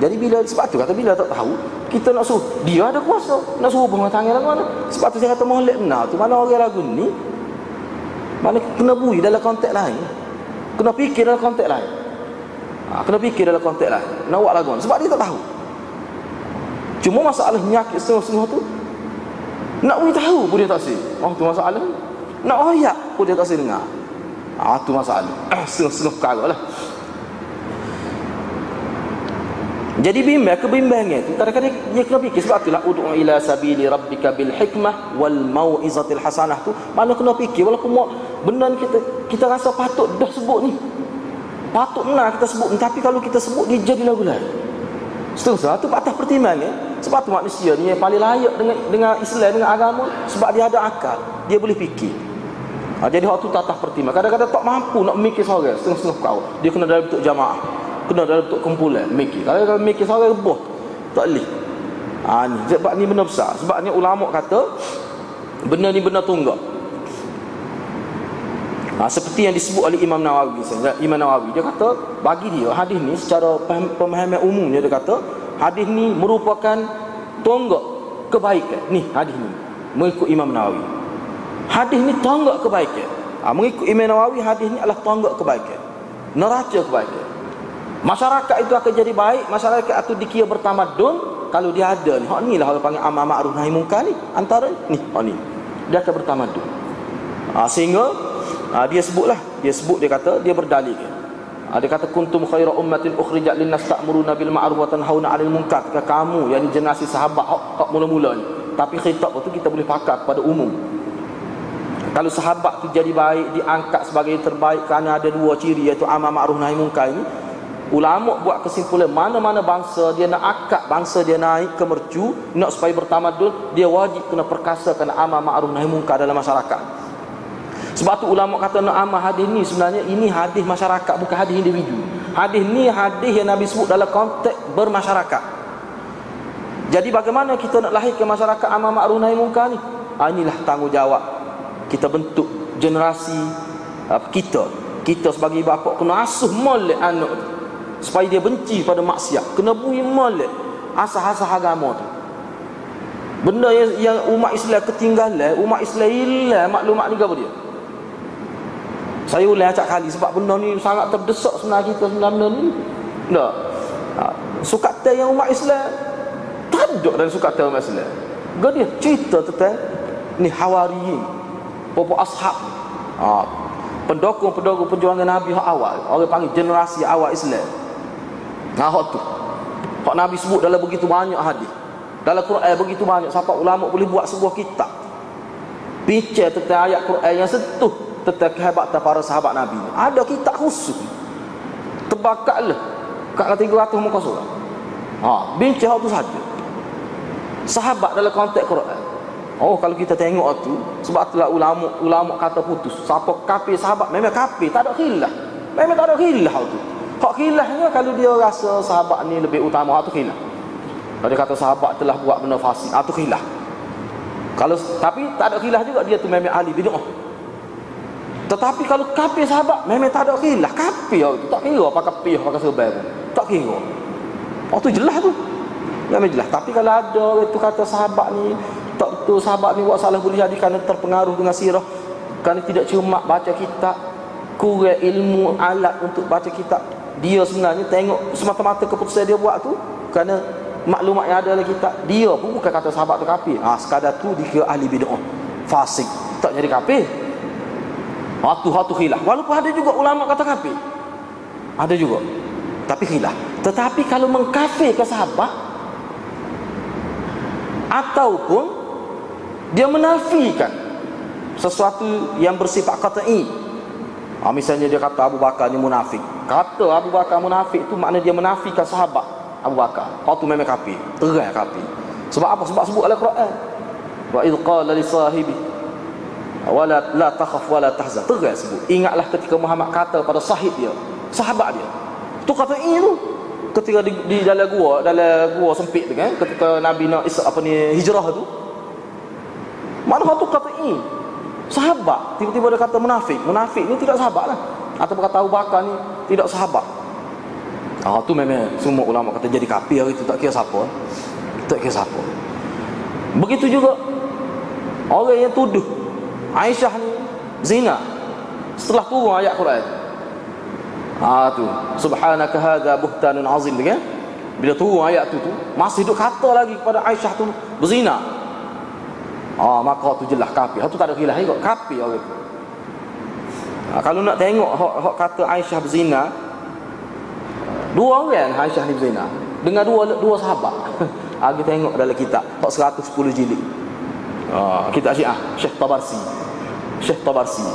Jadi bila sebab tu kata bila tak tahu, kita nak suruh dia ada kuasa. Nak suruh bunga tangan lah mana? Sebab tu saya kata molek benar tu mana orang lagu ni? Mana kena bui dalam konteks lain. Kena fikir dalam konteks lain. Ha, kena fikir dalam konteks lain. Nak buat lagu sebab dia tak tahu. Cuma masalah nyakit semua-semua tu nak bui tahu pun dia tak sih. Oh tu masalah. Nak oyak pun dia tak sih dengar. Ah tu masalah. Setengah-setengah perkara lah. Jadi bimbang kebimbangan tu kadang-kadang dia kena fikir sebab itulah ud'u ila sabili rabbika bil hikmah wal mau'izatil hasanah tu mana kena fikir walaupun mau benda kita kita rasa patut dah sebut ni. Patut benar kita sebut tapi kalau kita sebut dia jadi lagu lain. Setengah tu patah pertimbangan sebab tu manusia ni yang paling layak dengan dengan Islam dengan agama sebab dia ada akal, dia boleh fikir. Ha, jadi waktu tatah pertimbangan. Kadang-kadang tak mampu nak mikir seorang setengah-setengah kau. Dia kena dalam bentuk jamaah. Kena dalam bentuk kumpulan mikir. Kalau kalau mikir seorang rebah. Tak boleh. Ha, ni. Sebab ni benda besar. Sebab ni ulama kata benda ni benda tunggak. Ha, seperti yang disebut oleh Imam Nawawi Imam Nawawi dia kata bagi dia hadis ni secara pemahaman umumnya dia kata hadis ni merupakan tonggak kebaikan. Ni hadis ni mengikut Imam Nawawi. Hadis ni tonggak kebaikan. Ha, mengikut Imam Nawawi hadis ni adalah tonggak kebaikan. Neraca kebaikan. Masyarakat itu akan jadi baik, masyarakat itu dikira bertamadun kalau dia ada ni. Hak ni lah orang panggil amar ma'ruf nahi munkar ni. Antara ni, hak ni. Dia akan bertamadun. Ha, sehingga ha, dia sebutlah, dia sebut dia kata dia berdalil. Ha, dia kata kuntum khaira ummatin ukhrijat linnas ta'muruna bil ma'ruf wa tanhauna 'anil munkar. Ketika kamu yang generasi sahabat hak, mula-mula ni. Tapi khitab itu kita boleh pakai pada umum. Kalau sahabat tu jadi baik diangkat sebagai terbaik kerana ada dua ciri iaitu amal ma'ruf nahi munkar ini. Ulama buat kesimpulan mana-mana bangsa dia nak akak bangsa dia naik ke mercu nak supaya bertamadun dia wajib kena perkasakan amal ma'ruf nahi munkar dalam masyarakat. Sebab tu ulama kata nak amal hadis ni sebenarnya ini hadis masyarakat bukan hadis individu. Hadis ni hadis yang Nabi sebut dalam konteks bermasyarakat. Jadi bagaimana kita nak lahirkan masyarakat amal ma'ruf nahi munkar ni? Ha, inilah tanggungjawab kita bentuk generasi apa kita. Kita sebagai bapa kena asuh molek anak supaya dia benci pada maksiat. Kena bui molek asah-asah agama tu. Benda yang, yang umat Islam ketinggalan umat Islam hilang maklumat ni apa dia? Saya ulang acak kali sebab benda ni sangat terdesak sebenarnya kita sebenarnya ni. Tak ha. sukatan yang umat Islam. Tak ada dalam sukatan umat Islam. Dia cerita tentang ni hawariyin Popo ashab ha, Pendukung-pendukung perjuangan Nabi yang awal Orang panggil generasi awal Islam Nah, hak tu. Hak Nabi sebut dalam begitu banyak hadis. Dalam Quran begitu banyak sampai ulama boleh buat sebuah kitab. Bincang tentang ayat Quran yang sentuh tentang kehebatan para sahabat Nabi. Ada kitab khusus. Terbakatlah. Kat 300 muka surat. Ha, bincang tu saja. Sahabat dalam konteks Quran. Oh kalau kita tengok tu sebab itulah ulama ulama kata putus. Siapa kafir sahabat memang kafir, tak ada khilaf. Memang tak ada khilaf tu. Hak khilafnya kalau dia rasa sahabat ni lebih utama atau khilaf. Kalau dia kata sahabat telah buat benda fasik, atau khilaf. Kalau tapi tak ada khilaf juga dia tu memang ahli bid'ah. Tetapi kalau kafir sahabat memang tak ada khilaf. Kafir tu tak kira apa kafir apa sebab. Tak kira. Oh tu jelas tu. Memang jelas. Tapi kalau ada itu kata sahabat ni tak betul sahabat ni buat salah boleh jadi kerana terpengaruh dengan sirah kerana tidak cuma baca kitab kurang ilmu alat untuk baca kitab dia sebenarnya tengok semata-mata keputusan dia buat tu kerana maklumat yang ada dalam kitab dia pun bukan kata sahabat tu kafir ha, sekadar tu dikira ahli bid'ah fasik tak jadi kafir Hatu hatu khilaf. Walaupun ada juga ulama kata kafir. Ada juga. Tapi khilaf. Tetapi kalau mengkafirkan sahabat ataupun dia menafikan sesuatu yang bersifat qat'i. Ha, misalnya dia kata Abu Bakar ni munafik. Kata Abu Bakar munafik tu makna dia menafikan sahabat Abu Bakar. Kau tu memang kafir. Terang kafir. Sebab apa? Sebab sebut dalam Quran. Wa idh qala li sahibi wala la takhaf wala tahzan. Terang sebut. Ingatlah ketika Muhammad kata pada sahib dia, sahabat dia. Tu kata ini tu. Ketika di, di dalam gua, dalam gua sempit tu kan, ketika Nabi nak apa ni hijrah tu, mana tu kata ini Sahabat Tiba-tiba dia kata munafik Munafik ni tidak sahabat lah Atau berkata Abu Bakar ni Tidak sahabat Ah tu memang semua ulama kata jadi kafir itu tak kira siapa. Tak kira siapa. Begitu juga orang yang tuduh Aisyah ni zina setelah turun ayat Quran. Ah tu subhanaka hadza buhtanun azim? Bila turun ayat tu tu masih duk kata lagi kepada Aisyah tu berzina. Ah maka tu jelas kafir. Tu tak ada khilaf juga kafir orang tu. Ha, kalau nak tengok hak, hak kata Aisyah berzina dua orang Aisyah ni berzina dengan dua dua sahabat. ha, kita tengok dalam kitab hak 110 jilid. Ha, kitab Syiah Syekh Tabarsi. Syekh Tabarsi.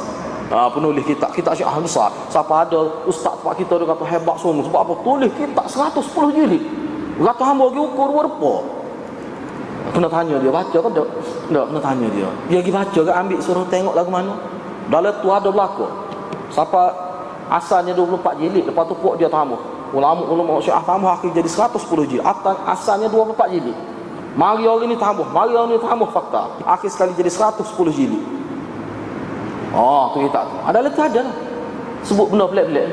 Ha, penulis kitab kitab Syiah besar. Siapa ada ustaz tempat kita dia kata hebat semua sebab apa tulis kitab 110 jilid. Kata hamba pergi ukur berapa? Kena tanya dia baca ke tak? Tak, kena tanya dia. Dia pergi baca ke ambil suruh tengok lagu mana? Dalam tu ada belaka. Siapa asalnya 24 jilid lepas tu pok dia tambah. Ulama-ulama Syiah tambah akhir jadi 110 jilid. Asalnya 24 jilid. Mari orang ni tambah, mari orang ni tambah fakta. Akhir sekali jadi 110 jilid. Oh, tu kita tu. Ada letak ada lah. Sebut benda pelik-pelik.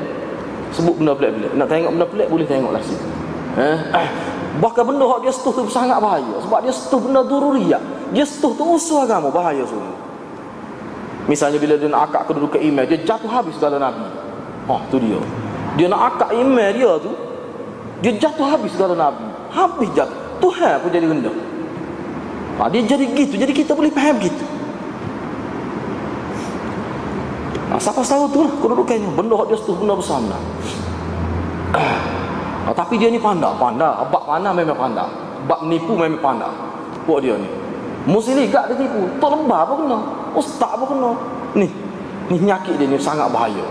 Sebut benda pelik-pelik. Nak tengok benda pelik boleh tengoklah situ. Eh? Bahkan benda yang dia setuh tu sangat bahaya. Sebab dia setuh benda dururiyah Dia setuh tu usul agama. Bahaya semua. Misalnya bila dia nak akak kedudukan email Dia jatuh habis segala Nabi. Oh tu dia. Dia nak akak email dia tu Dia jatuh habis segala Nabi. Habis jatuh Tuhan pun jadi rendah ha, Dia jadi gitu. Jadi kita boleh faham gitu. Ha, Siapa tahu tu lah kedudukannya. Benda yang dia setuh benda besar benar Oh, tapi dia ni pandai, pandai. Bab pandai memang pandai. Bab nipu memang pandai. Buat dia ni. Muslim gak dia tipu. Tok lembah apa kena? Ustaz apa kena? Ni. Ni penyakit dia ni sangat bahaya.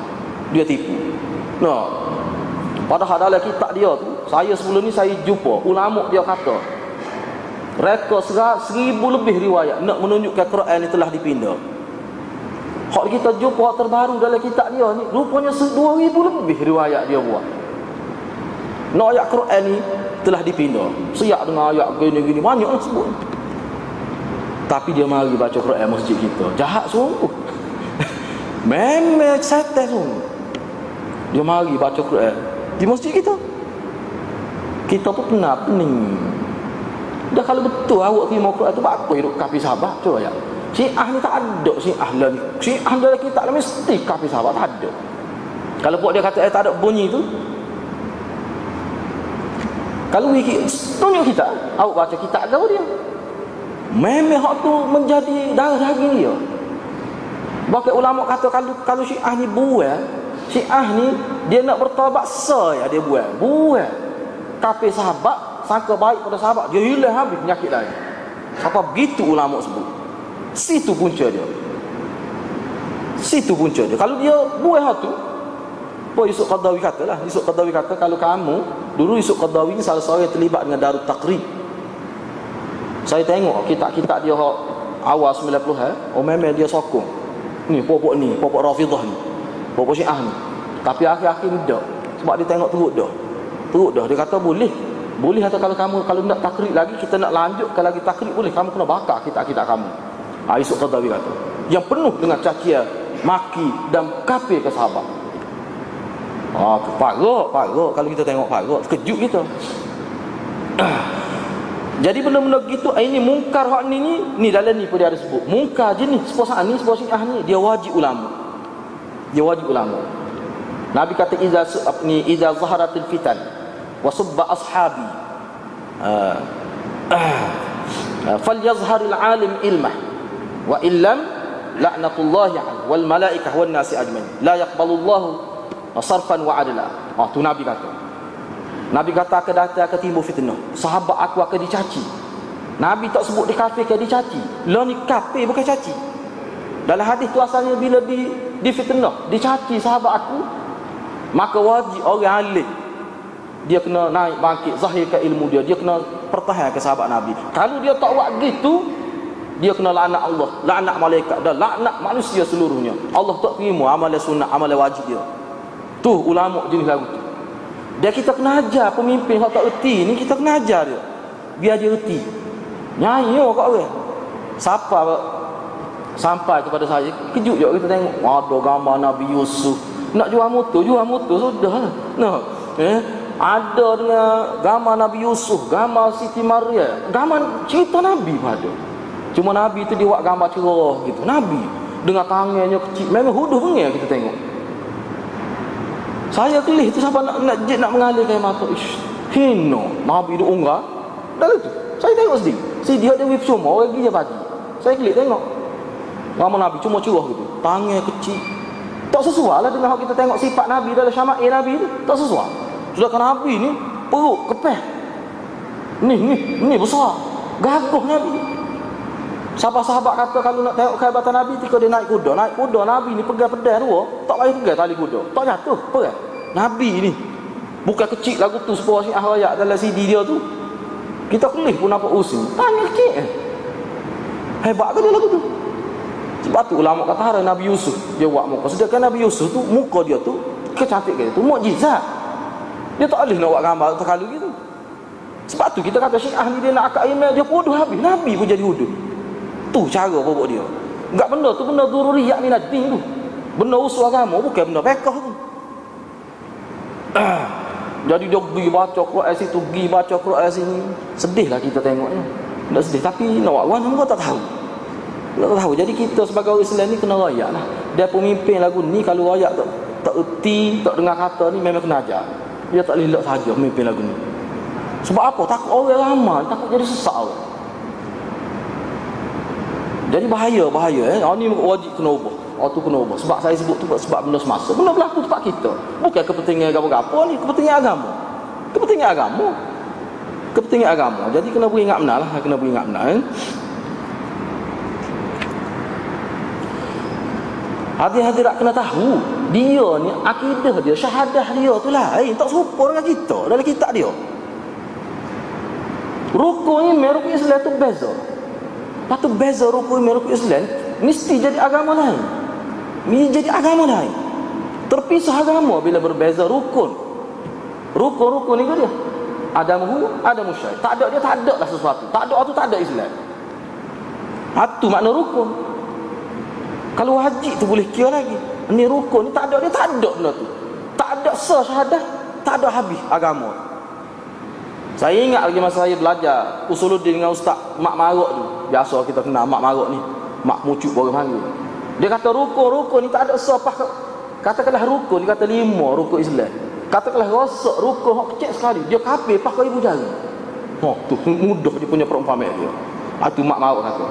Dia tipu. Nah. Padahal dalam kitab dia tu, saya sebelum ni saya jumpa ulama dia kata Reka seribu lebih riwayat nak menunjukkan Quran ni telah dipindah. Hak kita jumpa terbaru dalam kitab dia ni, rupanya dua ribu lebih riwayat dia buat. Nak ayat Quran ni telah dipindah. Siap dengan ayat gini-gini banyak lah sebut. Tapi dia mari baca Quran masjid kita. Jahat sungguh. Memang setan sungguh. Dia mari baca Quran di masjid kita. Kita pun pernah pening. Dah kalau betul awak terima Quran tu apa hidup kafi sahabat coba ya. Syiah ni tak ada Syiah lah ni. Syiah dalam kitab lah mesti kafi sahabat tak ada. Kalau buat dia kata eh tak ada bunyi tu kalau wiki tunjuk kita, awak baca kitab kau dia. Memang hak tu menjadi darah daging dia. Bahkan ulama kata kalau kalau Syiah ni buat, Syiah ni dia nak bertawabat sa ya dia buat. Buat. kafir sahabat sangka baik pada sahabat dia hilang habis penyakit lain apa begitu ulama sebut situ punca dia situ punca dia kalau dia buah tu apa Yusuf Qadawi kata lah Yusuf Qadawi kata kalau kamu dulu Yusuf Qadawi ni salah seorang yang terlibat dengan Darut Takrib saya tengok kitab-kitab dia awal 90 eh? Oh memang dia sokong. Ni pokok ni pokok Rafidah ni pokok Syiah ni. Tapi akhir-akhir ni dah sebab dia tengok teruk dah teruk dah dia kata boleh. Boleh atau kalau kamu kalau nak takrib lagi kita nak lanjutkan lagi takrib boleh. Kamu kena bakar kitab-kitab kamu. Ha, Yusuf Qadawi kata. Yang penuh dengan cacian maki dan kafir ke sahabat Ah, parok, parok kalau kita tengok parok, terkejut kita. Jadi benda-benda gitu ini mungkar hak ni ni ni dalam ni pun dia ada sebut. Mungkar je ni sepuasa ni sepuasa ah ni dia wajib ulama. Dia wajib ulama. Nabi kata iza ni iza zaharatil fitan wa subba ashabi. Uh, uh, falyazharil alim ilmah wa illam la'natullahi wal malaikah wan nasi ajmain. La yaqbalullahu sarfan wa adla. Oh tu Nabi kata. Nabi kata akan datang akan timbul fitnah. Sahabat aku akan dicaci. Nabi tak sebut di kafir ke dicaci. Lo ni kafir bukan caci. Dalam hadis tu asalnya bila di di fitnah, dicaci sahabat aku, maka wajib orang alim dia kena naik bangkit zahirkan ilmu dia dia kena pertahankan sahabat Nabi kalau dia tak buat gitu dia kena laknat Allah laknat malaikat dan laknat manusia seluruhnya Allah tak terima amalan sunat amalan wajib dia Tu ulama jenis lagu tu. Dia kita kena ajar pemimpin yang tak erti ni kita kena ajar dia. Biar dia erti. Nyanyi oh kat orang. Siapa sampai kepada saya kejut juga kita tengok. Ada gambar Nabi Yusuf. Nak jual motor jual motor sudah. Nah eh? Ada dengan gambar Nabi Yusuf gambar Siti Maria. Gambar cerita Nabi pada. Cuma Nabi itu dia buat gambar cerah gitu. Nabi dengan tangannya kecil. Memang huduh bengil kita tengok saya kelih tu siapa nak nak nak mengalirkan mata. Ish, hino. Nabi itu unggah. Dalam tu. Saya tengok sendiri. Si dia ada wip semua. Orang je pagi. Saya kelih tengok. Lama Nabi cuma curah gitu. Tangan kecil. Tak sesuai lah dengan kita tengok sifat Nabi dalam syama'il Nabi tu. Tak sesuai. Sedangkan Nabi ni perut kepeh. Ni, ni, ni besar. Gagah Nabi. Sahabat-sahabat kata kalau nak tengok kehebatan Nabi ketika dia naik kuda, naik kuda Nabi ni pegang pedang dua, tak payah pegang tali kuda. Tak jatuh, pegang. Nabi ni bukan kecil lagu tu sebuah syiah ayat dalam CD dia tu. Kita kelih pun nampak usin. Tanya kecil. Eh. Hebat ke dia lagu tu? Sebab tu ulama kata hari Nabi Yusuf dia buat muka. Sedangkan Nabi Yusuf tu muka dia tu kecantik dia tu mukjizat. Dia tak boleh nak buat gambar terkalu gitu. Sebab tu kita kata syiah ni dia nak akak email dia bodoh habis. Nabi pun jadi bodoh. Tu cara pokok dia. Enggak benda tu benda dururiyat ni nadin tu. Benda usul agama bukan benda fiqh tu. Jadi dia pergi baca Quran situ, pergi baca Quran sini. Sedihlah kita tengoknya. Tak sedih tapi nak buat mana tak tahu. Tak tahu. Jadi kita sebagai orang Islam ni kena rayak lah. Dia pemimpin lagu ni kalau rayak tak tak erti, tak dengar kata ni memang kena ajar. Dia tak lelak saja pemimpin lagu ni. Sebab apa? Takut orang ramai, takut jadi sesak orang. Jadi bahaya, bahaya eh. Oh, ni wajib kena ubah. Oh tu kena ubah. Sebab saya sebut tu sebab benda semasa. Benda berlaku tempat kita. Bukan kepentingan agama-agama ni, kepentingan agama. Kepentingan agama. Kepentingan agama. Jadi kena beringat benar lah. Kena beringat benar eh. Hadir-hadirat kena tahu Dia ni akidah dia Syahadah dia tu lain Tak serupa dengan kita Dalam kitab dia Rukun ni Rukun Islam tu beza Lepas tu beza rukun merukun Islam Mesti jadi agama lain. Mesti jadi agama lain. Terpisah agama bila berbeza rukun. Rukun-rukun ni dia. Ada muhu, ada musyai Tak ada dia, tak ada lah sesuatu. Tak ada tu, tak ada Islam. Itu makna rukun. Kalau wajib tu boleh kira lagi. Ini rukun ni tak ada dia, tak ada benda tu. Tak ada sah syahadah Tak ada habis agama saya ingat lagi masa saya belajar Usuluddin dengan Ustaz Mak Maruk tu. Biasa kita kenal Mak Maruk ni Mak Mucuk baru panggil. Dia kata rukun-rukun ni tak ada sepah Katakanlah rukun Dia kata lima rukun Islam. Katakanlah rosak rukun Hak kecil sekali. Dia kapir pakai ibu jari. Oh tu mudah dia punya perumpamaan dia. Itu Mak Maruk kata.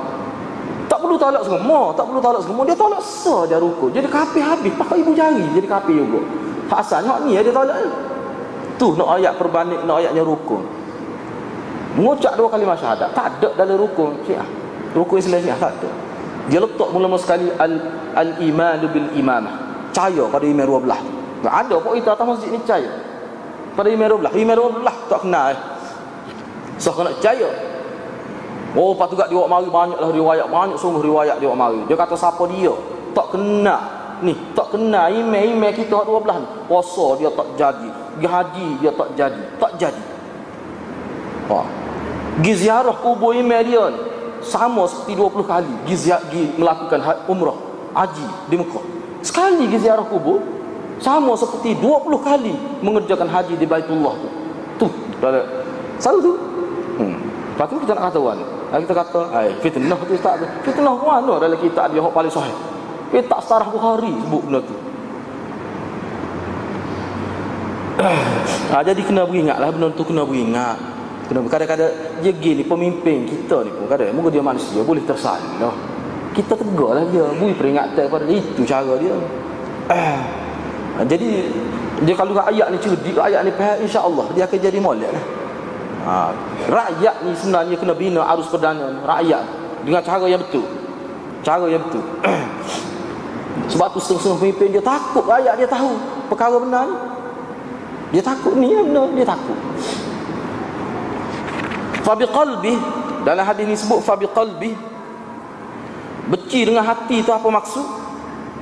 Tak perlu tolak semua Tak perlu tolak semua. Dia tolak saja rukun. Jadi kapir habis Pakai ibu jari. Jadi kapir juga. Asalnya ni dia tolak. Tu nak ayat perbanding nak ayatnya rukun mengucap dua kali syahadat. Tak ada dalam rukun syiah. Rukun Islam syiah tak ada. Dia letak mula-mula sekali al al iman bil imamah. Percaya pada imam dua belah. Tak ada pun kita atas masjid ni percaya pada imam dua belah. Imam dua belah tak kenal eh. so kena percaya oh patut dia mari banyaklah riwayat. Banyak sungguh riwayat dia mari. Dia kata siapa dia? Tak kenal. Ni tak kenal imam-imam kita dua belah ni. Puasa dia tak jadi. Haji dia tak jadi. Tak jadi. Ha Gi ziarah kubur dia sama seperti 20 kali gi, ziarah, gi melakukan ha-, umrah haji di Mekah. Sekali gi ziarah kubur sama seperti 20 kali mengerjakan haji di Baitullah tu. Tu, satu tu. Hmm. Lepas tu kita nak kata wan. Kita kata, ai fitnah tu tak Fitnah mana dalam kitab dia hok paling sahih. Kita tak sarah Bukhari sebut benda tu. ha, jadi kena beringatlah benda tu kena beringat. Kenapa? Kadang-kadang dia gini pemimpin kita ni pun kadang moga dia manusia boleh tersalah. Kita tegaklah dia, beri peringatan pada dia. Itu cara dia. Eh. Jadi dia kalau ayat ni cerdik, ayat ni faham insya-Allah dia akan jadi molek lah. Ha, rakyat ni sebenarnya kena bina arus perdana rakyat dengan cara yang betul. Cara yang betul. Sebab tu setengah-setengah pemimpin dia takut rakyat dia tahu perkara benar ni. Dia takut ni yang benar, dia takut. Fabi qalbi dalam hadis ini sebut fabi qalbi benci dengan hati itu apa maksud?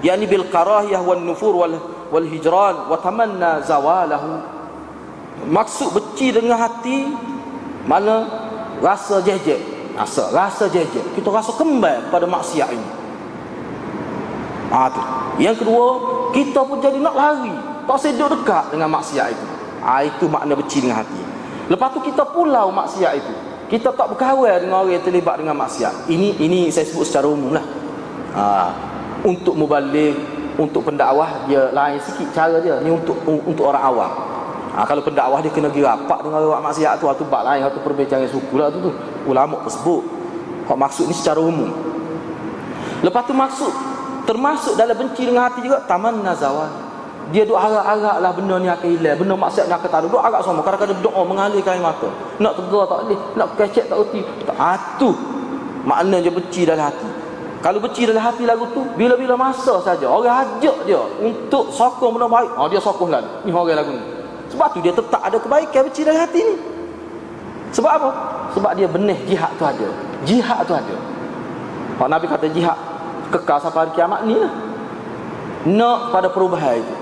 Yani bil karahiyah wan nufur wal wal hijran wa tamanna zawalahu. Maksud benci dengan hati mana rasa jejek, rasa rasa jejek. Kita rasa kembal pada maksiat ini. Ah tu. Yang kedua, kita pun jadi nak lari, tak sedar dekat dengan maksiat itu. Ah itu makna benci dengan hati. Lepas tu kita pulau maksiat itu. Kita tak berkawan dengan orang yang terlibat dengan maksiat. Ini ini saya sebut secara umum lah. Ha, untuk mubalik, untuk pendakwah dia lain sikit cara dia. Ni untuk untuk orang awam. Ha, kalau pendakwah dia kena pergi rapat dengan orang maksiat tu atau bab lain atau perbincangan suku lah tu tu. Ulama tersebut. Hak maksud ni secara umum. Lepas tu maksud termasuk dalam benci dengan hati juga taman nazawal dia duk harap-harap lah benda ni akan hilang. Benda maksiat ni akan ada. Duk harap semua. Kadang-kadang doa mengalirkan air mata. Nak tegar tak boleh. Nak kecek tak reti tak atu maknanya benci dalam hati. Kalau benci dalam hati lagu tu bila-bila masa saja orang ajak dia untuk sokong benda baik. Oh, dia sokong lalu ni orang lagu ni. Sebab tu dia tetap ada kebaikan benci dalam hati ni. Sebab apa? sebab dia benih jihad tu ada. Jihad tu ada. Pak Nabi kata jihad kekal sampai hari kiamat ni lah. Nak pada perubahan itu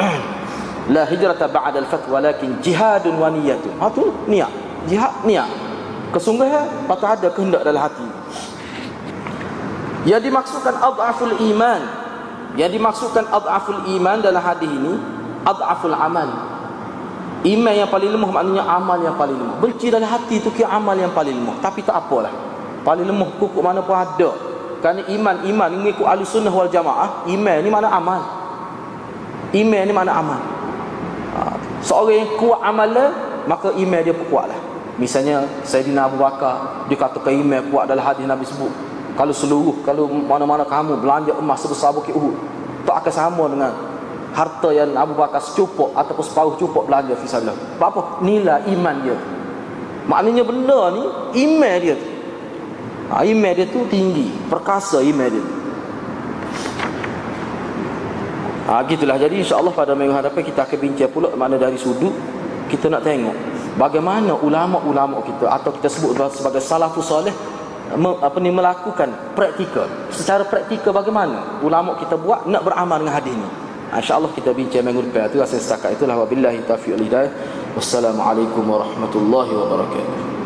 la hijrata ba'da al-fath walakin jihadun wa niyyatun. Ha tu niat. Jihad niat. Kesungguhan patut ada kehendak dalam hati. Yang dimaksudkan adhaful iman. Yang dimaksudkan adhaful iman dalam hadis ini adhaful amal. Iman yang paling lemah maknanya amal yang paling lemah. Benci dalam hati itu kira amal yang paling lemah. Tapi tak apalah. Paling lemah kukuk mana pun ada. Kerana iman, iman mengikut ahli sunnah wal jamaah. Iman ni mana amal. Iman ni mana amal. Ha, seorang yang kuat amalan maka iman dia kuatlah. Misalnya Sayyidina Abu Bakar dia katakan iman kuat dalam hadis Nabi sebut. Kalau seluruh kalau mana-mana kamu belanja emas sebesar bukit Uhud tak akan sama dengan harta yang Abu Bakar secupuk ataupun separuh cupuk belanja fi sabilillah. Apa? Nilai iman dia. Maknanya benda ni iman dia tu. Ha, iman dia tu tinggi, perkasa iman dia. Tu. Ha, gitulah. Jadi insya-Allah pada minggu hadapan kita akan bincang pula mana dari sudut kita nak tengok bagaimana ulama-ulama kita atau kita sebut sebagai salafus soleh apa ni melakukan praktikal. Secara praktikal bagaimana ulama kita buat nak beramal dengan hadis ni? Ha, insyaallah kita bincang minggu depan. Itu saya setakat. Itulah. Wabillahi taufiq wal hidayah. Wassalamualaikum warahmatullahi wabarakatuh